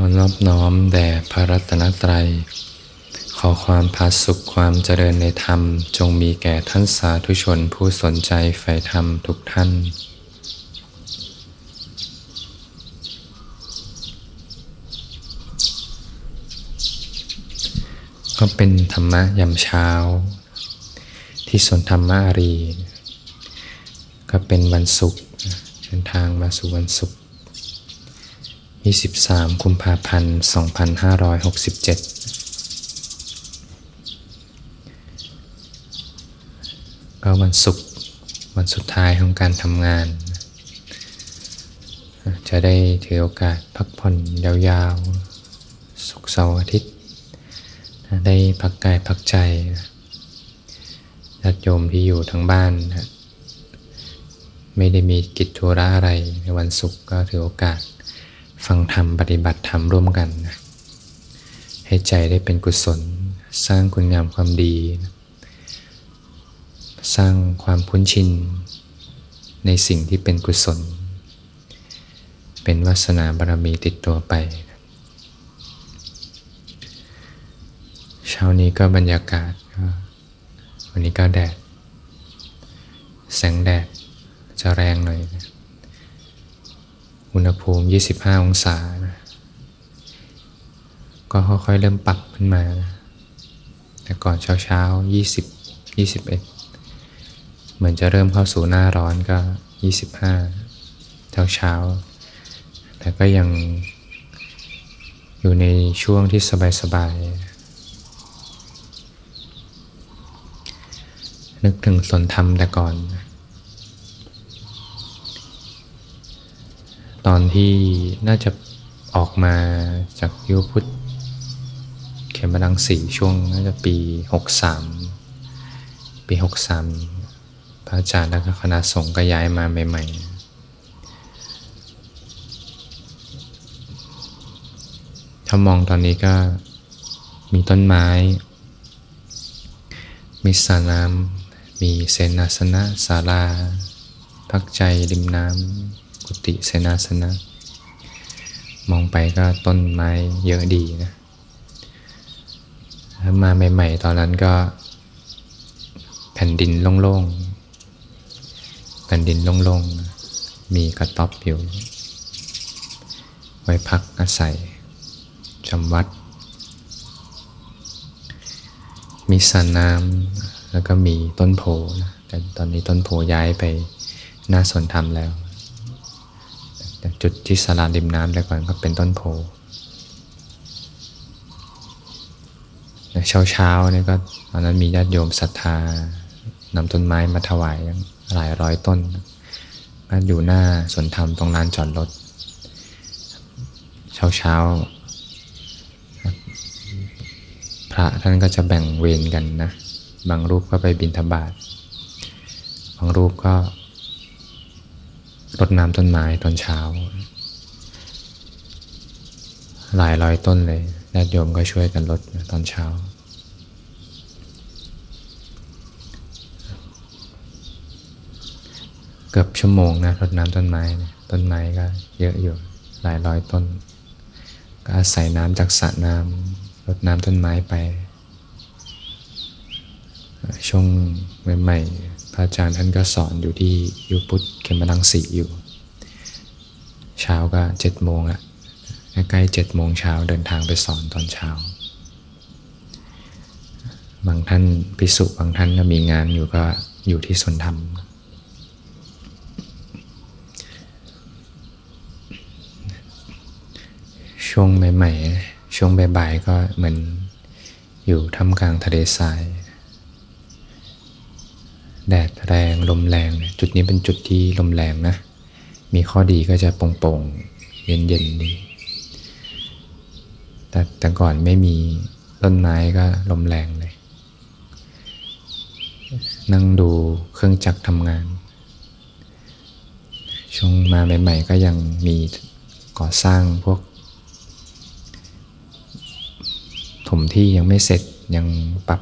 อนอบน้อมแด่พระรัตนตรัย ขอความพาสุขความเจริญในธรรม จงมีแก่ท่านสาธุชนผู้สนใจใฝ่ธรรมทุกท่าน ก็เป็นธรรมะยามเช้า ที่สวนธรรมะอารี ก็เป็นวันศุกร์เดินทางมาสู่วันศุกร์ 23กุมภาพันธ์ 2567 ก็วันศุกร์วันสุดท้ายของการทำงาน จะได้ถือโอกาสพักผ่อนยาวๆ สุกเสาร์อาทิตย์ ได้พักกายพักใจญาติโยมที่อยู่ทั้งบ้านไม่ได้มีกิจธุระอะไรในวันศุกร์ก็ถือโอกาส ฟังธรรมปฏิบัติธรรมร่วมกันนะให้ใจได้เป็นกุศล สร้างคุณงามความดี สร้างความคุ้นชิน ในสิ่งที่เป็นกุศล เป็นวาสนาบารมีติดตัวไปเช้านี้ก็บรรยากาศวันนี้ก็แดด แสงแดดจะแรงหน่อยนะ อุณหภูมิ 25 องศานะก็ค่อยๆเริ่มปรับขึ้นมานะแต่ก่อนเช้าๆ20 21 เหมือนจะเริ่มเข้าสู่หน้าร้อนก็ 25 เช้าเช้า แต่ก็ยังอยู่ในช่วงที่สบายๆ นึกถึงสนธรรมแต่ก่อนนะ ตอนที่น่าจะออกมาจากยุพุทธเขมรังสีช่วงน่าจะปี 63 ปี 63 พระอาจารย์และคณะสงฆ์ก็ย้ายมาใหม่ๆถ้ามองตอนนี้ก็มีต้นไม้ มีสระน้ำ มีเสนาสนะศาลา พักใจริมน้ำ กุฏิเสนาสนะ มองไปก็ต้นไม้เยอะดีนะมาใหม่ ๆ ตอนนั้นก็ แผ่นดินโล่งๆแผ่นดินโล่งๆ มีกระต๊อบอยู่ ไว้พักอาศัยจำวัด มีสระน้ำแล้วก็มีต้นโพนะแต่ตอนนี้ต้นโพย้ายไปหน้าสวนธรรมแล้ว จุดที่สลาริมน้ำแต่ก่อนก็เป็นต้นโพเช้าเช้าเนี่ยก็ตอนนั้นมีญาติโยมศรัทธานำต้นไม้มาถวายหลายร้อยต้นก็อยู่หน้าสวนธรรมตรงลานจอดรถ เช้าเช้าพระท่านก็จะแบ่งเวรกันนะ บางรูปก็ไปบิณฑบาตบางรูปก็ รดน้ำต้นไม้ตอนเช้า หลายร้อยต้นเลยญาติโยมก็ช่วยกันรดตอนเช้า เกือบชั่วโมงนะรดน้ำต้นไม้ต้นไม้ก็เยอะอยู่หลายร้อยต้น ก็อาศัยน้ำจากสระน้ำรดน้ำต้นไม้ไป ช่วงใหม่ พระอาจารย์ท่านก็สอนอยู่ที่ยุพุทธเขมรังสีอยู่ เช้าก็เจ็ดโมงอะใกล้เจ็ดโมงเช้าเดินทางไปสอนตอนเช้า บางท่านพิสุบางท่านก็มีงานอยู่ก็อยู่ที่สนธรรมช่วงใหม่ๆช่วงบ่ายๆก็เหมือนอยู่ท่ามกลางทะเลทราย แดดแรงลมแรงจุดนี้เป็นจุดที่ลมแรงนะ มีข้อดีก็จะโปร่งๆ เย็นๆดี แต่แต่ก่อนไม่มีต้นไม้ก็ลมแรงเลย นั่งดูเครื่องจักรทำงาน ช่วงมาใหม่ๆ ก็ยังมีก่อสร้างพวก ถมที่ยังไม่เสร็จยังปรับ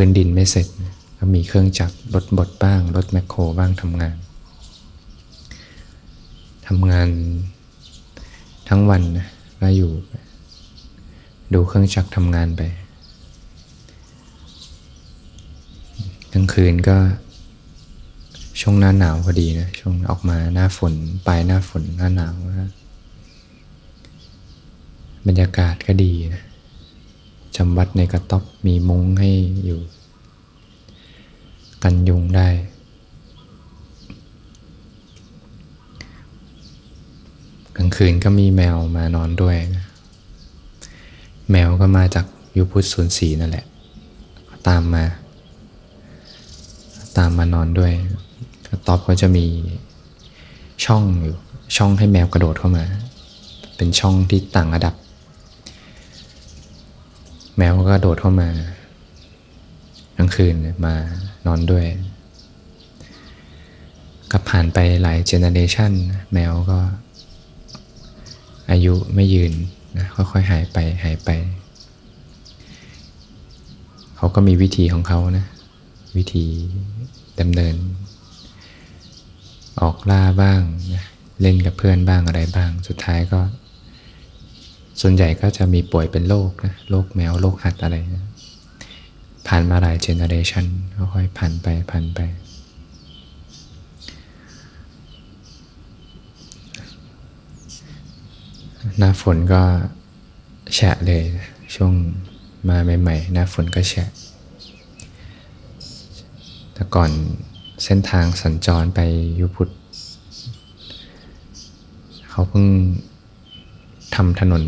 พื้นดินไม่เสร็จ ก็มีเครื่องจักรรถบดบ้าง รถแมคโครบ้างทำงานทำงานทั้งวันนะก็อยู่ ดูเครื่องจักรทำงานไปกลางคืนก็ช่วงหน้าหนาวพอดีนะช่วงออกมาหน้าฝนปลายหน้าฝนหน้าหนาวนะบรรยากาศก็ดีนะ จำวัดในกระต๊อบมีมุ้งให้อยู่ กันยุงได้ กลางคืนก็มีแมวมานอนด้วย แมวก็มาจากยูพุทธศูนย์สีนั่นแหละ ตามมา ตามมานอนด้วยกระต๊อบก็จะมีช่องอยู่ ช่องให้แมวกระโดดเข้ามา เป็นช่องที่ต่างระดับ แมวก็โดดเข้ามากลางคืนมานอนด้วย ก็ผ่านไปหลายเจเนเรชันแมวก็ อายุไม่ยืนนะค่อยๆหายไปหายไป เขาก็มีวิธีของเขานะ วิธีดำเนิน ออกล่าบ้างนะเล่นกับเพื่อนบ้างอะไรบ้าง สุดท้ายก็ ส่วนใหญ่ก็จะมีป่วยเป็นโรคนะโรคแมวโรคหัดอะไรนะผ่านมาหลาย generation ค่อยผ่านไปผ่านไป หน้าฝนก็แฉะเลย ช่วงมาใหม่ๆ หน้าฝนก็แฉะ แต่ก่อนเส้นทางสัญจรไปยุพุทธเขาเพิ่ง ทำถนน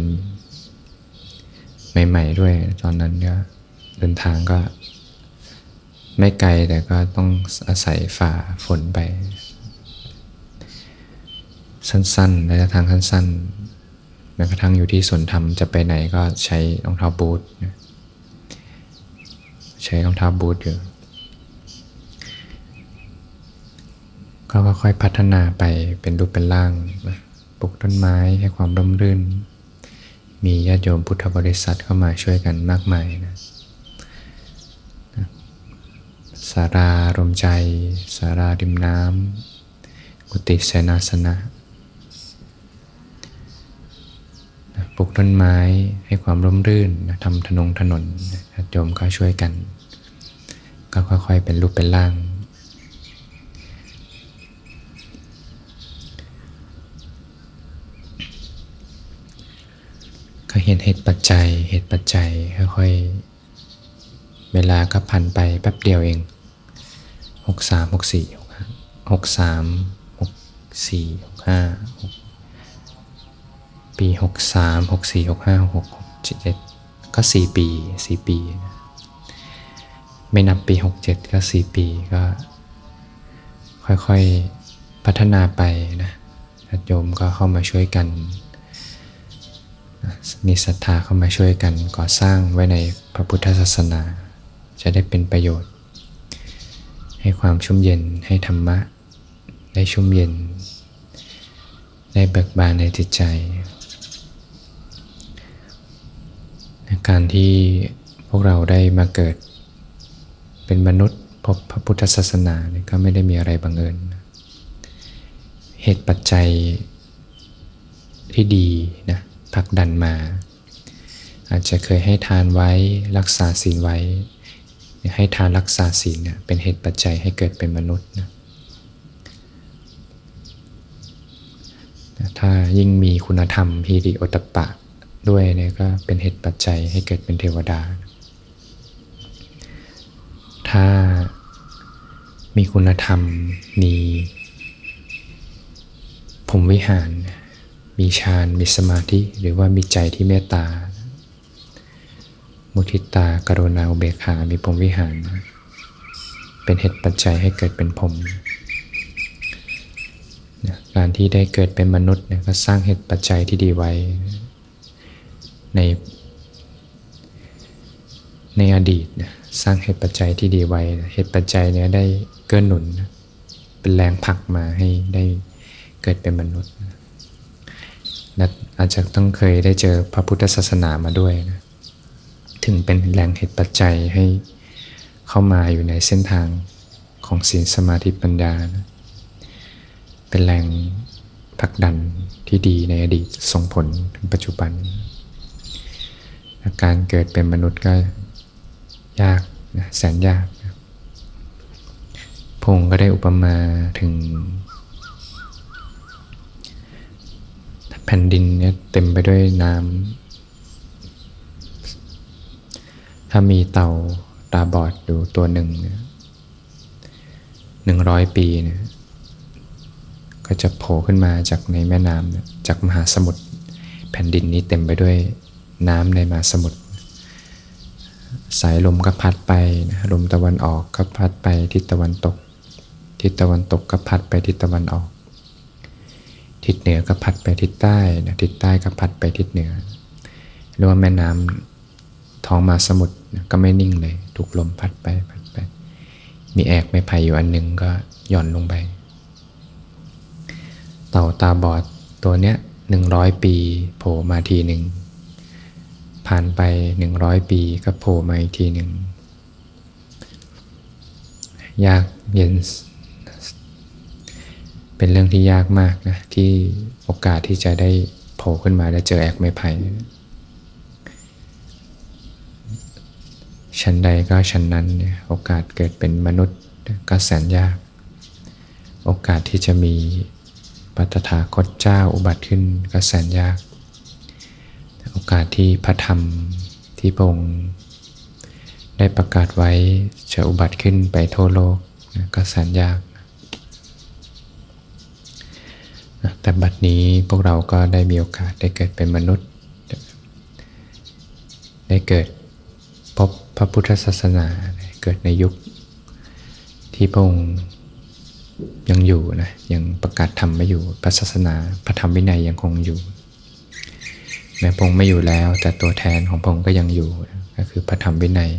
ใหม่ๆด้วย ตอนนั้นก็เดินทางก็ ไม่ไกลแต่ก็ต้องอาศัยฝ่าฝนไป สั้นๆระยะทางสั้นๆแม้กระทั่งอยู่ที่สวนธรรมจะไปไหนก็ใช้รองเท้าบูทใช้รองเท้าบูทอยู่ก็ค่อยๆพัฒนาไปเป็นรูปเป็นร่าง ปลูกต้นไม้ให้ความร่มรื่น มีญาติโยมพุทธบริษัทเข้ามาช่วยกันมากมายนะสารารมใจ สาราริมน้ำ กุฏิเสนาสนะ ปลูกต้นไม้ให้ความร่มรื่นทำถนนถนนญาติโยมก็ช่วยกัน ก็ค่อยๆเป็นรูปเป็นร่างก็ เห็นเหตุปัจจัย เหตุปัจจัยค่อยๆ เวลาก็ผ่านไปแป๊บเดียวเองหกสามหกสี่หกสามหกสี่หกห้าปีหกสามหกสี่หกห้าหกหกเจ็ดก็สี่ปีสี่ปี ไม่นับปีหกเจ็ดก็สี่ปีก็ ค่อยๆ พัฒนาไปนะโยมก็เข้ามาช่วยกัน มีศรัทธาเข้ามาช่วยกันก่อสร้างไว้ในพระพุทธศาสนา จะได้เป็นประโยชน์ ให้ความชุ่มเย็นให้ธรรมะ ได้ชุ่มเย็น ได้เบิกบานในจิตใจ การที่พวกเราได้มาเกิด เป็นมนุษย์พบพระพุทธศาสนาเนี่ยก็ไม่ได้มีอะไรบังเอิญ เหตุปัจจัยที่ดีนะ ผลักดันมา อาจจะเคยให้ทานไว้รักษาศีลไว้ ให้ทานรักษาศีลเนี่ยเป็นเหตุปัจจัยให้เกิดเป็นมนุษย์นะถ้ายิ่งมีคุณธรรมพีริโอตปะด้วยเนี่ยก็เป็นเหตุปัจจัยให้เกิดเป็นเทวดา ถ้ามีคุณธรรมมีผมวิหาร มีฌานมีสมาธิ หรือว่ามีใจที่เมตตา มุทิตากรุณาอุเบกขา มีพรมวิหาร เป็นเหตุปัจจัยให้เกิดเป็นพรมการที่ได้เกิดเป็นมนุษย์เนี่ยก็สร้างเหตุปัจจัยที่ดีไว้ ในในอดีตนะสร้างเหตุปัจจัยที่ดีไว้ เหตุปัจจัยเนี้ยได้เกื้อหนุน เป็นแรงผลักมาให้ได้เกิดเป็นมนุษย์และ อาจจะต้องเคยได้เจอพระพุทธศาสนามาด้วยนะถึงเป็นแหล่งเหตุปัจจัยให้เข้ามาอยู่ในเส้นทางของศีลสมาธิปัญญานะเป็นแหล่งผลักดันที่ดีในอดีตส่งผลถึงปัจจุบัน การเกิดเป็นมนุษย์ก็ยากนะแสนยากนะพงก็ได้อุปมาถึง แผ่นดินเนี่ยเต็มไปด้วยน้ำ ถ้ามีเต่าตาบอดอยู่ตัวหนึ่งเนี่ยหนึ่งร้อยปีเนี่ยก็จะโผล่ขึ้นมาจากในแม่น้ำจากมหาสมุทรแผ่นดินนี้เต็มไปด้วยน้ำในมหาสมุทรสายลมก็พัดไปนะลมตะวันออกก็พัดไปทิศตะวันตก ทิศตะวันตกก็พัดไปทิศตะวันออก ทิศเหนือก็พัดไปทิศใต้นะทิศใต้ก็พัดไปทิศเหนือเรียกว่าแม่น้ำท้องมาสมุทรก็ไม่นิ่งเลย ถูกลมพัดไปพัดไป มีแอกไม้ไผ่อยู่อันหนึ่งก็หย่อนลงไป เต่าตาบอดตัวเนี้ยหนึ่งร้อยปีโผล่มาทีหนึ่งผ่านไปหนึ่งร้อยปีก็โผล่มาอีกทีหนึ่งยากเย็น เป็นเรื่องที่ยากมากนะที่โอกาสที่จะได้โผล่ขึ้นมาและเจอแอกไม้ไผ่ชั้นใดก็ชั้นนั้นเนี่ยโอกาสเกิดเป็นมนุษย์ก็แสนยาก โอกาสที่จะมีปัตถาคตเจ้าอุบัติขึ้นก็แสนยาก โอกาสที่พระธรรมที่พระองค์ได้ประกาศไว้จะอุบัติขึ้นไปทั่วโลกก็แสนยาก แต่บัดนี้พวกเราก็ได้มีโอกาสได้เกิดเป็นมนุษย์ ได้เกิดพบพระพุทธศาสนาเกิดในยุคที่พระองค์ยังอยู่นะยังประกาศธรรมไม่อยู่พระศาสนาพระธรรมวินัยยังคงอยู่ แม้พงไม่อยู่แล้ว แต่ตัวแทนของพงก็ยังอยู่ก็คือพระธรรมวินัย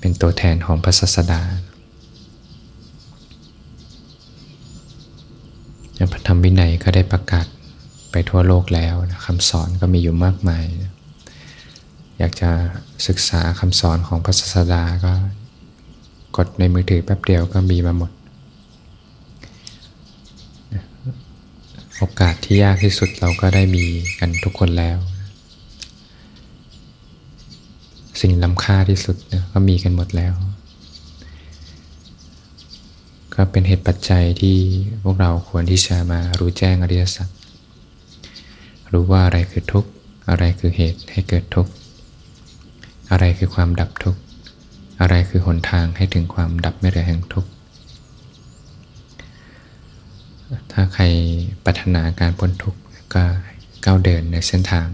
เป็นตัวแทนของพระศาสดา พระธรรมวินัยก็ได้ประกาศไปทั่วโลกแล้วคำสอนก็มีอยู่มากมาย อยากจะศึกษาคำสอนของพระศาสดาก็กดในมือถือแป๊บเดียวก็มีมาหมด โอกาสที่ยากที่สุดเราก็ได้มีกันทุกคนแล้ว สิ่งล้ำค่าที่สุดก็มีกันหมดแล้ว ก็เป็นเหตุปัจจัยที่พวกเราควรที่จะมารู้แจ้งอริยสัจรู้ว่าอะไรคือทุกข์อะไรคือเหตุให้เกิดทุกข์อะไรคือความดับทุกข์อะไรคือหนทางให้ถึงความดับไม่เหลือแห่งทุกข์ถ้าใครปรารถนาการพ้นทุกข์ก็ก้าวเดินในเส้นทาง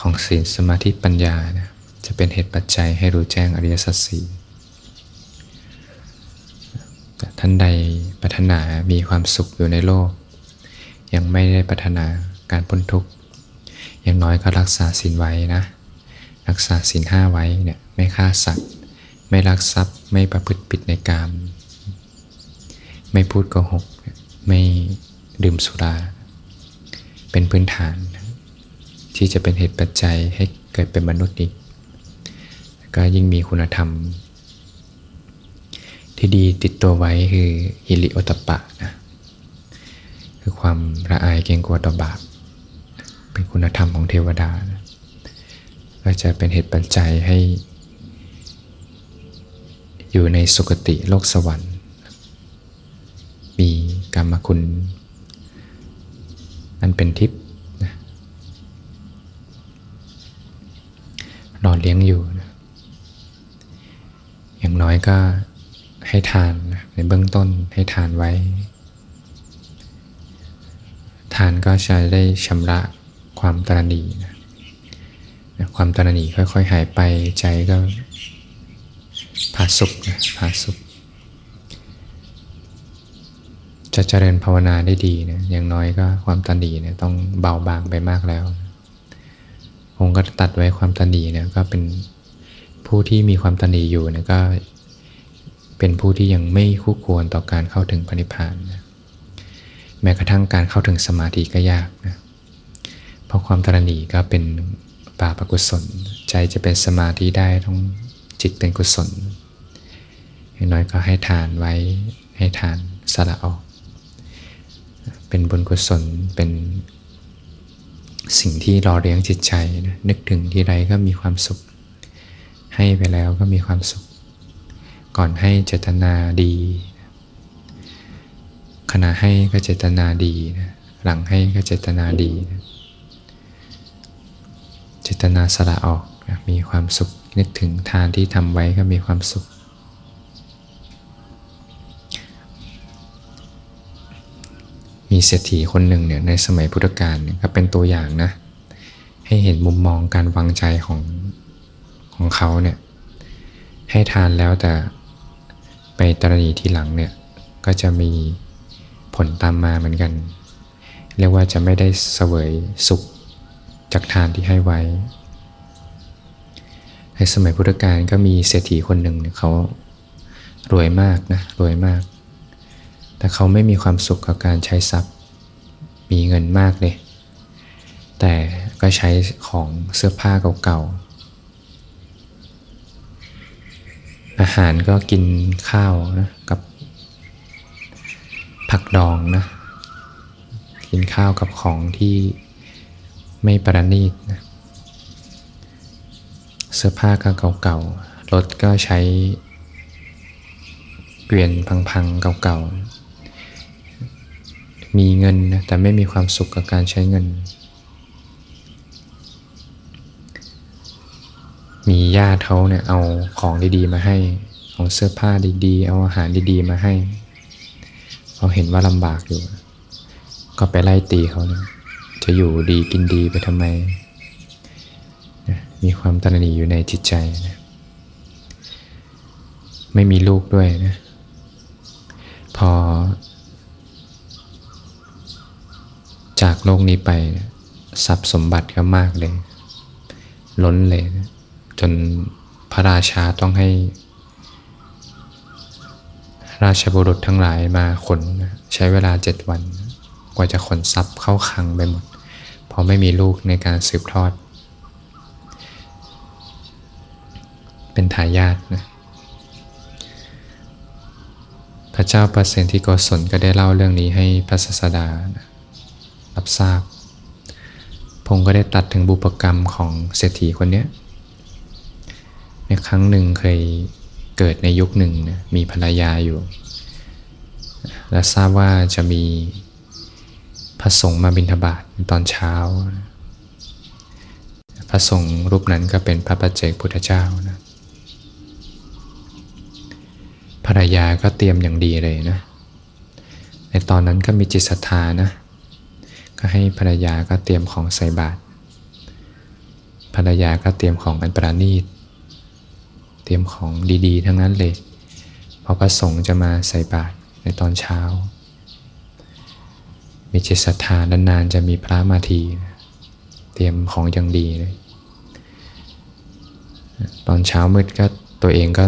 ของศีลสมาธิปัญญานะจะเป็นเหตุปัจจัยให้รู้แจ้งอริยสัจสี่ ท่านใดปรารถนามีความสุขอยู่ในโลก ยังไม่ได้ปรารถนาการพ้นทุกข์อย่างน้อยก็รักษาศีลไว้นะ รักษาศีลห้าไว้เนี่ยไม่ฆ่าสัตว์ ไม่ลักทรัพย์ไม่ประพฤติผิดในกาม ไม่พูดโกหก ไม่ดื่มสุรา เป็นพื้นฐาน ที่จะเป็นเหตุปัจจัยให้เกิดเป็นมนุษย์อีก ก็ยิ่งมีคุณธรรม ที่ดีติดตัวไว้คือฮิริโอตปะนะคือความละอายเกรงกลัวต่อบาป เป็นคุณธรรมของเทวดานะก็จะเป็นเหตุปัจจัยให้ อยู่ในสุคติโลกสวรรค์ มีกรรมคุณ อันเป็นทิพย์นะหล่อเลี้ยงอยู่นะอย่างน้อยก็ ให้ทานในเบื้องต้นให้ทานไว้ ทานก็จะได้ชำระความตรณีนะความตรณีค่อยๆ หายไปใจก็ผาสุกนะผาสุกจะเจริญภาวนาได้ดีนี่ยอย่างน้อยก็ความตันดีเนี่ยต้องเบาบางไปมากแล้วองค์ก็ตัดไว้ความตันดีเนี่ยก็เป็นผู้ที่มีความตันดีอยู่เนี่ยก็ เป็นผู้ที่ยังไม่คู่ควรต่อการเข้าถึงพระนิพานนะแม้กระทั่งการเข้าถึงสมาธิก็ยากนะเพราะความตรณีก็เป็นบาปกุศล ใจจะเป็นสมาธิได้ต้องจิตเป็นกุศลอย่างน้อยก็ให้ทานไว้ให้ทานสละออก เป็นบุญกุศลเป็นสิ่งที่รอเลี้ยงจิตใจนะนึกถึงทีไรก็มีความสุข ให้ไปแล้วก็มีความสุข ก่อนให้เจตนาดี ขณะให้ก็เจตนาดีนะหลังให้ก็เจตนาดีนะเจตนาสละออกนะมีความสุขนึกถึงทานที่ทำไว้ก็มีความสุข มีเศรษฐีคนหนึ่งเนี่ยในสมัยพุทธกาลเนี่ยก็เป็นตัวอย่างนะให้เห็นมุมมองการวางใจของของเขาเนี่ยให้ทานแล้วแต่ ไปตรณีที่หลังเนี่ยก็จะมีผลตามมาเหมือนกัน เรียกว่าจะไม่ได้เสวยสุขจากทานที่ให้ไว้ ในสมัยพุทธกาลก็มีเศรษฐีคนหนึ่งเเขารวยมากนะรวยมาก แต่เขาไม่มีความสุขกับการใช้ทรัพย์ มีเงินมากเลย แต่ก็ใช้ของเสื้อผ้าเก่าๆ อาหารก็กินข้าวนะกับผักดองนะ กินข้าวกับของที่ไม่ประณีตนะเสื้อผ้าก็เก่าๆรถก็ใช้เกวียนพังๆเก่าๆมีเงินนะแต่ไม่มีความสุขกับการใช้เงิน มีญาติเขาเนี่ยเอาของดีๆมาให้ เอาเสื้อผ้าดีๆ เอาอาหารดีๆมาให้เขาเห็นว่าลำบากอยู่ ก็ไปไล่ตีเขานะจะอยู่ดีกินดีไปทำไมนะมีความตระหนี่อยู่ในจิตใจนะไม่มีลูกด้วยนะพอ จากโลกนี้ไปนะทรัพย์สมบัติก็มากเลย ล้นเลยนะ จนพระราชาต้องให้ ราชบุรุษทั้งหลายมาขนใช้เวลาเจ็ดวัน กว่าจะขนทรัพย์เข้าคลังไปหมด เพราะไม่มีลูกในการสืบทอด เป็นทายาทนะพระเจ้าประเสนที่โกศลก็ได้เล่าเรื่องนี้ให้พระศาสดานะรับทราบพงก็ได้ตัดถึงบุปกรรมของเศรษฐีคนเนี้ ในครั้งหนึ่งเคยเกิดในยุคหนึ่งนะมีภรรยาอยู่ และทราบว่าจะมีพระสงฆ์มาบิณฑบาตตอนเช้า พระสงฆ์รูปนั้นก็เป็นพระปัจเจกพุทธเจ้านะภรรยาก็เตรียมอย่างดีเลยนะ ในตอนนั้นก็มีจิตศรัทธานะ ก็ให้ภรรยาก็เตรียมของใส่บาตรภรรยาก็เตรียมของอันประณีตเต รียมของดีๆ ทั้งนั้นเลยพอพระสงฆ์จะมาใส่บาตรในตอนเช้า มีจิตศรัทธานานๆ จะมีพระมาที เตรียมของอย่างดีเลย ตอนเช้ามืดก็ตัวเองก็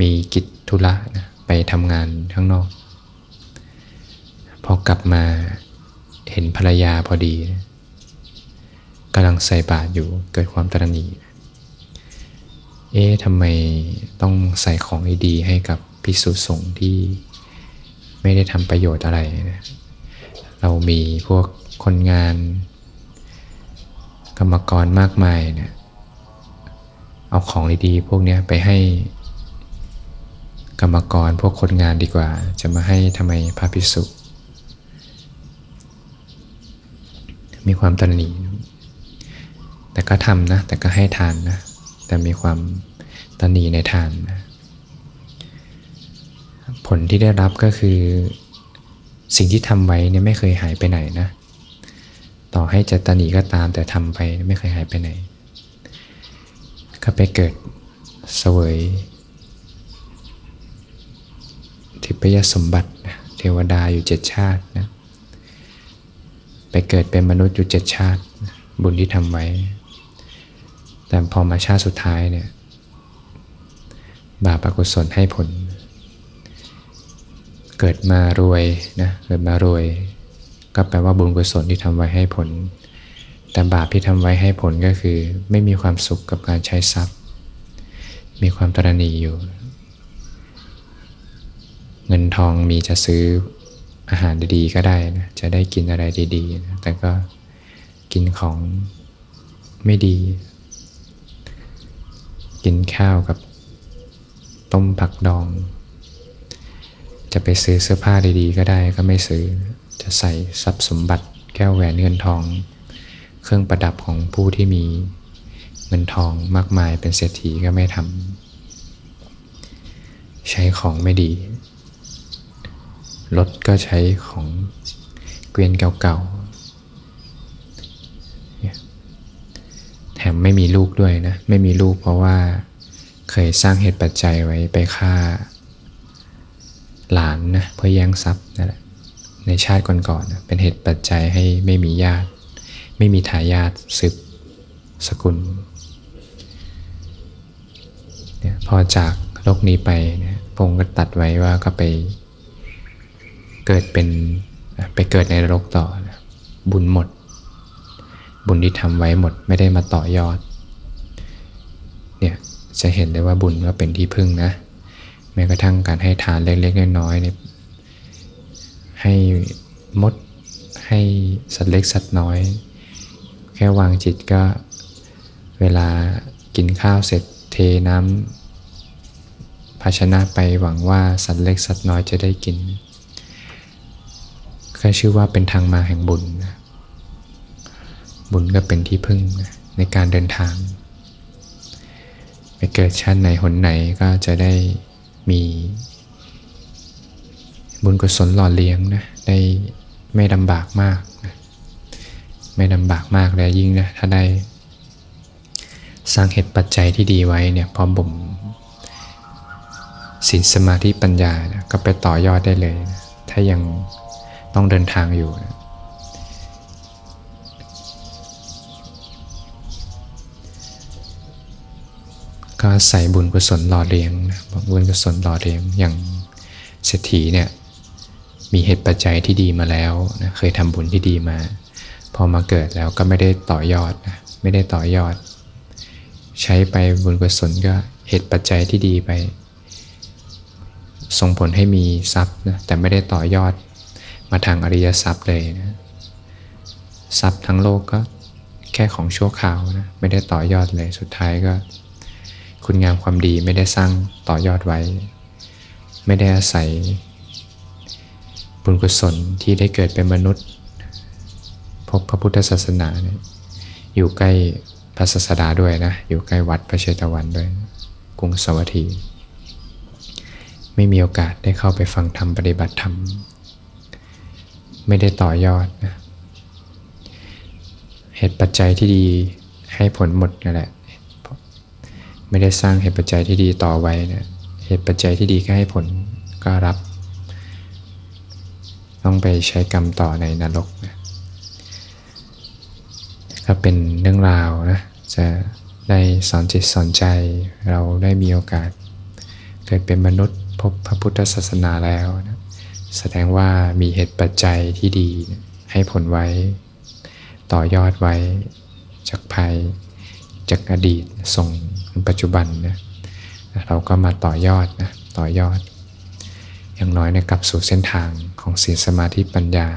มีกิจธุระนะไปทำงานข้างนอก พอกลับมาเห็นภรรยาพอดีกำลังใส่บาตรอยู่เกิดความตระหนี่ เอ๊ะทำไมต้องใส่ของดีๆให้กับภิกษุสงฆ์ที่ไม่ได้ทำประโยชน์อะไรนะเรามีพวกคนงานกรรมกรมากมายเนี่ยเอาของดีๆพวกนี้ไปให้กรรมกรพวกคนงานดีกว่า จะมาให้ทำไมพระภิกษุ มีความตระหนี่แต่ก็ทำนะ แต่ก็ให้ทานนะ แต่มีความ ตนีในทาน ผลที่ได้รับก็คือสิ่งที่ทำไว้เนี่ยไม่เคยหายไปไหนนะ ต่อให้จะตระหนี่ก็ตามแต่ทำไปไม่เคยหายไปไหน ก็ไปเกิดเสวยทิพยสมบัตินะเทวดาอยู่เจ็ดชาตินะไปเกิดเป็นมนุษย์อยู่เจ็ดชาติ บุญที่ทำไว้ แต่พอมาชาติสุดท้ายเนี่ย บาปอกุศลให้ผล เกิดมารวยนะเกิดมารวย ก็แปลว่าบุญกุศลที่ทำไว้ให้ผล แต่บาปที่ทำไว้ให้ผลก็คือ ไม่มีความสุขกับการใช้ทรัพย์ มีความตระหนี่อยู่ เงินทองมีจะซื้ออาหารดีๆ ก็ได้นะจะได้กินอะไรดีๆนะแต่ก็กินของไม่ดี กินข้าวกับ ต้มผักดอง จะไปซื้อเสื้อผ้าดีๆ ก็ได้ก็ไม่ซื้อ จะใส่ทรัพย์สมบัติแก้วแหวนเงินทอง เครื่องประดับของผู้ที่มีเงินทองมากมายเป็นเศรษฐีก็ไม่ทำใช้ของไม่ดี รถก็ใช้ของเกวียนเก่าๆแถมไม่มีลูกด้วยนะ ไม่มีลูกเพราะว่า เคยสร้างเหตุปัจจัยไว้ไปฆ่า หลานนะเพื่อแย่งทรัพย์นั่นแหละในชาติก่อนๆเป็นเหตุปัจจัยให้ไม่มีญาติ ไม่มีทายาทสืบสกุลเนี่ยพอจากโลกนี้ไปเนี่ยพงก็ตัดไว้ว่าก็ไปเกิดเป็นไปเกิดในโลกต่อนะบุญหมด บุญที่ทำไว้หมดไม่ได้มาต่อยอด จะเห็นได้ว่าบุญก็เป็นที่พึ่งนะ แม้กระทั่งการให้ทานเล็กๆน้อยๆเนี่ยให้มดให้สัตว์เล็กสัตว์น้อย แค่วางจิตก็เวลากินข้าวเสร็จเทน้ำภาชนะไปหวังว่าสัตว์เล็กสัตว์น้อยจะได้กินก็ชื่อว่าเป็นทางมาแห่งบุญนะบุญก็เป็นที่พึ่งนะในการเดินทาง ไปเกิดชาติไหนหนไหนก็จะได้มีบุญกุศลหล่อเลี้ยงนะได้ไม่ลำบากมากนะไม่ลำบากมากแล้วยิ่งนะถ้าได้สร้างเหตุปัจจัยที่ดีไว้เนี่ยพอบ่มศีลสมาธิปัญญานะก็ไปต่อยอดได้เลยนะถ้ายังต้องเดินทางอยู่นะ ก็ใส่บุญกุศลหล่อเลี้ยงนะบุญกุศลหล่อเลี้ยงอย่างเศรษฐีเนี่ยมีเหตุปัจจัยที่ดีมาแล้วนะเคยทำบุญที่ดีมา พอมาเกิดแล้วก็ไม่ได้ต่อยอดนะไม่ได้ต่อยอด ใช้ไปบุญกุศลก็เหตุปัจจัยที่ดีไป ส่งผลให้มีทรัพย์นะแต่ไม่ได้ต่อยอดมาทางอริยทรัพย์เลยนะทรัพย์ทั้งโลกก็แค่ของชั่วคราวนะไม่ได้ต่อยอดเลยสุดท้ายก็ คุณงามความดีไม่ได้สร้างต่อยอดไว้ ไม่ได้อาศัย บุญกุศลที่ได้เกิดเป็นมนุษย์ พบพระพุทธศาสนาเนี่ยอยู่ใกล้พระศาสดาด้วยนะ อยู่ใกล้วัดพระเชตวันด้วย กรุงสวัสดีไม่มีโอกาสได้เข้าไปฟังธรรมปฏิบัติธรรม ไม่ได้ต่อยอดนะเหตุปัจจัยที่ดีให้ผลหมดนั่นแหละ ไม่ได้สร้างเหตุปัจจัยที่ดีต่อไว้นะเหตุปัจจัยที่ดีก็ให้ผลก็รับ ต้องไปใช้กรรมต่อในนรกนะก็เป็นเรื่องราวนะจะได้สอนจิตสอนใจ เราได้มีโอกาส เกิดเป็นมนุษย์พบพระพุทธศาสนาแล้วนะแสดงว่ามีเหตุปัจจัยที่ดีนะให้ผลไว้ ต่อยอดไว้จากภัยจากอดีตส่ง ปัจจุบันนะเราก็มาต่อยอดนะต่อยอด อย่างน้อยเนี่ยกลับสู่เส้นทางของศีลสมาธิปัญญา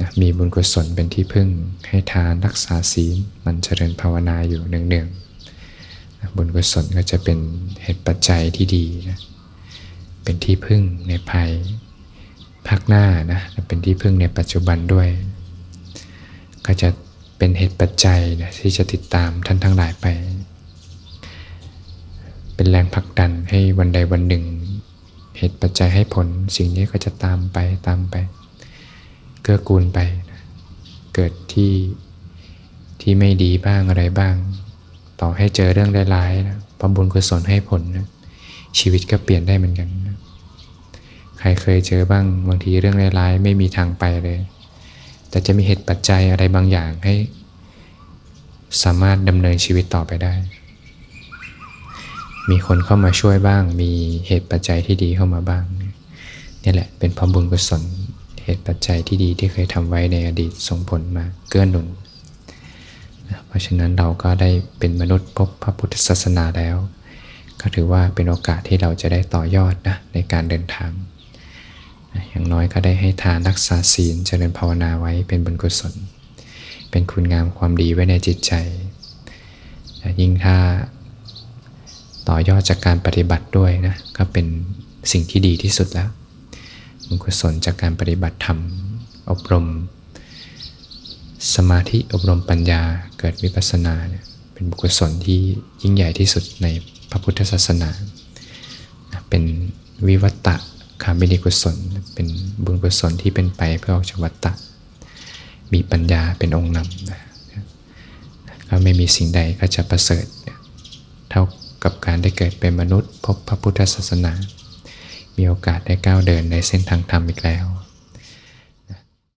นะมีบุญกุศลเป็นที่พึ่งให้ทานรักษาศีลมันเจริญภาวนาอยู่เนืองๆนะบุญกุศลก็จะเป็นเหตุปัจจัยที่ดีนะเป็นที่พึ่งในภายภาคหน้านะเป็นที่พึ่งในปัจจุบันด้วย ก็จะเป็นเหตุปัจจัยนะที่จะติดตามท่านทั้งหลายไป เป็นแรงผลักดันให้วันใดวันหนึ่ง เหตุปัจจัยให้ผลสิ่งนี้ก็จะตามไปตามไปเกื้อกูลไป เกิดที่ที่ไม่ดีบ้างอะไรบ้าง ต่อให้เจอเรื่องร้ายๆนะพอบุญกุศลให้ผลนะชีวิตก็เปลี่ยนได้เหมือนกันนะใครเคยเจอบ้างบางทีเรื่องร้ายๆไม่มีทางไปเลย แต่จะมีเหตุปัจจัยอะไรบางอย่างให้ สามารถดำเนินชีวิตต่อไปได้ มีคนเข้ามาช่วยบ้าง มีเหตุปัจจัยที่ดีเข้ามาบ้างนี่แหละเป็นพรบุญกุศลเหตุปัจจัยที่ดีที่เคยทำไว้ในอดีตส่งผลมาเกื้อหนุน เพราะฉะนั้นเราก็ได้เป็นมนุษย์พบพระพุทธศาสนาแล้ว ก็ถือว่าเป็นโอกาสที่เราจะได้ต่อยอดนะในการเดินทาง อย่างน้อยก็ได้ให้ทานรักษาศีลเจริญภาวนาไว้เป็นบุญกุศล เป็นคุณงามความดีไว้ในจิตใจ ยิ่งถ้า ต่อยอดจากการปฏิบัติด้วยนะก็เป็นสิ่งที่ดีที่สุดแล้วบุญกุศลจากการปฏิบัติธรรมอบรม สมาธิอบรมปัญญาเกิดวิปัสสนาเนี่ยเป็นบุญกุศลที่ยิ่งใหญ่ที่สุดในพระพุทธศาสนา เป็นวิวัตตะคามินิกุศล เป็นบุญกุศลที่เป็นไปเพื่อออกจากวัตตะ มีปัญญาเป็นองค์นำนะก็ไม่มีสิ่งใดก็จะประเสริฐเท่า กับการได้เกิดเป็นมนุษย์ พบพระพุทธศาสนา มีโอกาสได้ก้าวเดินในเส้นทางธรรมอีกแล้ว